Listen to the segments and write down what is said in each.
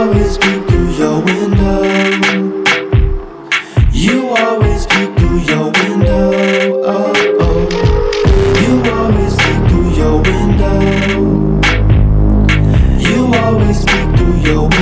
always peek through your window. You always peek through your window. Oh, oh. You always peek through your window. You always peek through your window.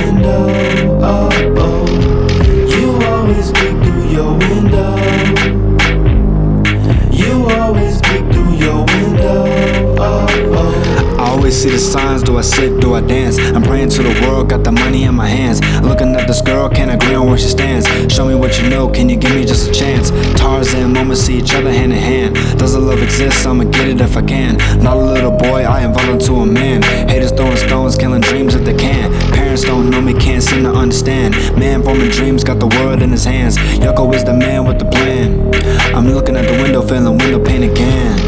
always see the signs. Do I sit? Do I dance? I'm praying to the world, got the money in my hands. Looking at this girl, can't agree on where she stands. Show me what you know, can you give me just a chance? Tarzan moments see each other hand in hand. Does the love exist? I'ma get it if I can. Not a little boy, I am vulnerable to a man. Haters throwing stones, killing dreams if they can. Parents don't know me, can't seem to understand. Man forming dreams, got the world in his hands. Yoko is the man with the plan. I'm looking at the window, feeling window pain again.